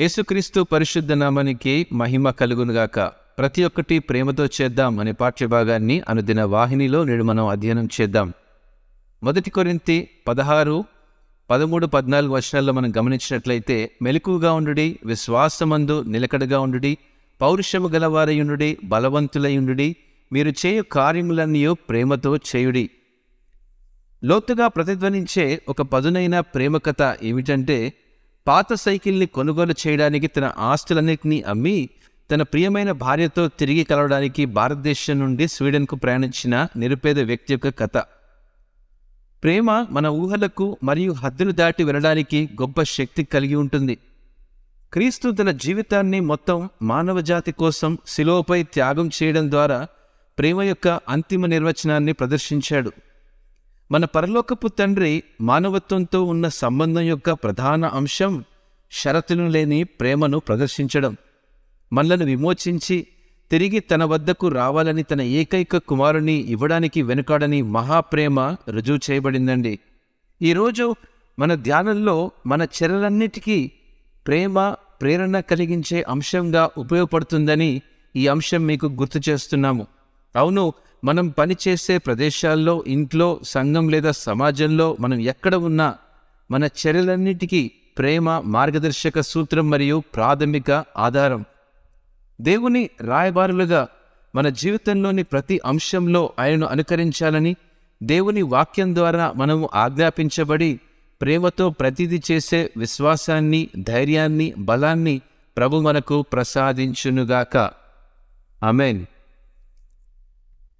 యేసుక్రీస్తు పరిశుద్ధ నామానికి మహిమ కలుగునుగాక ప్రతి ఒక్కటి ప్రేమతో చేద్దాం అనే పాఠ్యభాగాన్ని అనుదిన వాహినిలో నేడు మనం అధ్యయనం చేద్దాం. మొదటి కొరింతి పదహారు పదమూడు పద్నాలుగు వచనాల్లో మనం గమనించినట్లయితే మెలకుగా ఉండుడి విశ్వాసమందు నిలకడగా ఉండుడి పౌరుషము గలవారయుండుడి బలవంతులయుండుడి మీరు చేయు కార్యములన్నీ ప్రేమతో చేయుడి. లోతుగా ప్రతిధ్వనించే ఒక పదునైన ప్రేమ కథ ఏమిటంటే పాత సైకిల్ని కొనుగోలు చేయడానికి తన ఆస్తులన్నింటినీ అమ్మి తన ప్రియమైన భార్యతో తిరిగి కలవడానికి భారతదేశం నుండి స్వీడన్కు ప్రయాణించిన నిరుపేద వ్యక్తి యొక్క కథ. ప్రేమ మన ఊహలకు మరియు హద్దులు దాటి వెళ్ళడానికి గొప్ప శక్తి కలిగి ఉంటుంది. క్రీస్తు తన జీవితాన్ని మొత్తం మానవజాతి కోసం శిలువపై త్యాగం చేయడం ద్వారా ప్రేమ యొక్క అంతిమ నిర్వచనాన్ని ప్రదర్శించాడు. మన పరలోకపు తండ్రి మానవత్వంతో ఉన్న సంబంధం యొక్క ప్రధాన అంశం షరతులు లేని ప్రేమను ప్రదర్శించడం. మనలను విమోచించి తిరిగి తన వద్దకు రావాలని తన ఏకైక కుమారుని ఇవ్వడానికి వెనుకాడని మహాప్రేమ రుజువు చేయబడిందండి. ఈరోజు మన ధ్యానంలో మన చర్యలన్నిటికీ ప్రేమ ప్రేరణ కలిగించే అంశంగా ఉపయోగపడుతుందని ఈ అంశం మీకు గుర్తు చేస్తున్నాము. అవును మనం పనిచేసే ప్రదేశాల్లో ఇంట్లో సంఘం లేదా సమాజంలో మనం ఎక్కడ ఉన్నా మన చర్యలన్నిటికీ ప్రేమ మార్గదర్శక సూత్రం మరియు ప్రాథమిక ఆధారం. దేవుని రాయబారులుగా మన జీవితంలోని ప్రతి అంశంలో ఆయనను అనుకరించాలని దేవుని వాక్యం ద్వారా మనము ఆజ్ఞాపించబడి ప్రేమతో ప్రతిదీ చేసే విశ్వాసాన్ని ధైర్యాన్ని బలాన్ని ప్రభు మనకు ప్రసాదించునుగాక. అమెన్